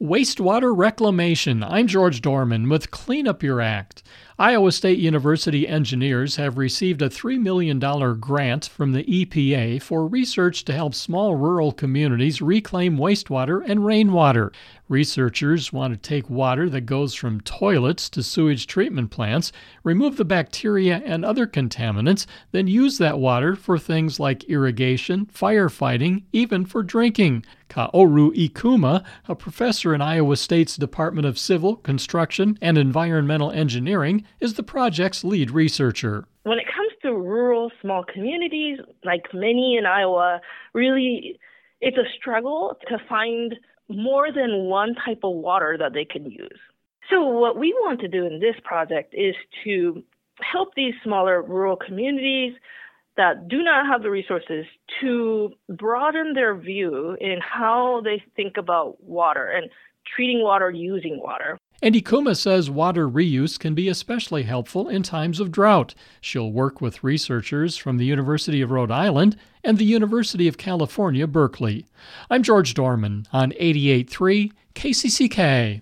Wastewater reclamation. I'm George Dorman with Clean Up Your Act. Iowa State University engineers have received a $3 million grant from the EPA for research to help small rural communities reclaim wastewater and rainwater. Researchers want to take water that goes from toilets to sewage treatment plants, remove the bacteria and other contaminants, then use that water for things like irrigation, firefighting, even for drinking. Kaoru Ikuma, a professor in Iowa State's Department of Civil, Construction, and Environmental Engineering, is the project's lead researcher. When it comes to rural small communities, like many in Iowa, really it's a struggle to find more than one type of water that they can use. So, what we want to do in this project is to help these smaller rural communities that do not have the resources to broaden their view in how they think about water and treating water, using water. And Ikuma says water reuse can be especially helpful in times of drought. She'll work with researchers from the University of Rhode Island and the University of California, Berkeley. I'm George Dorman on 88.3 KCCK.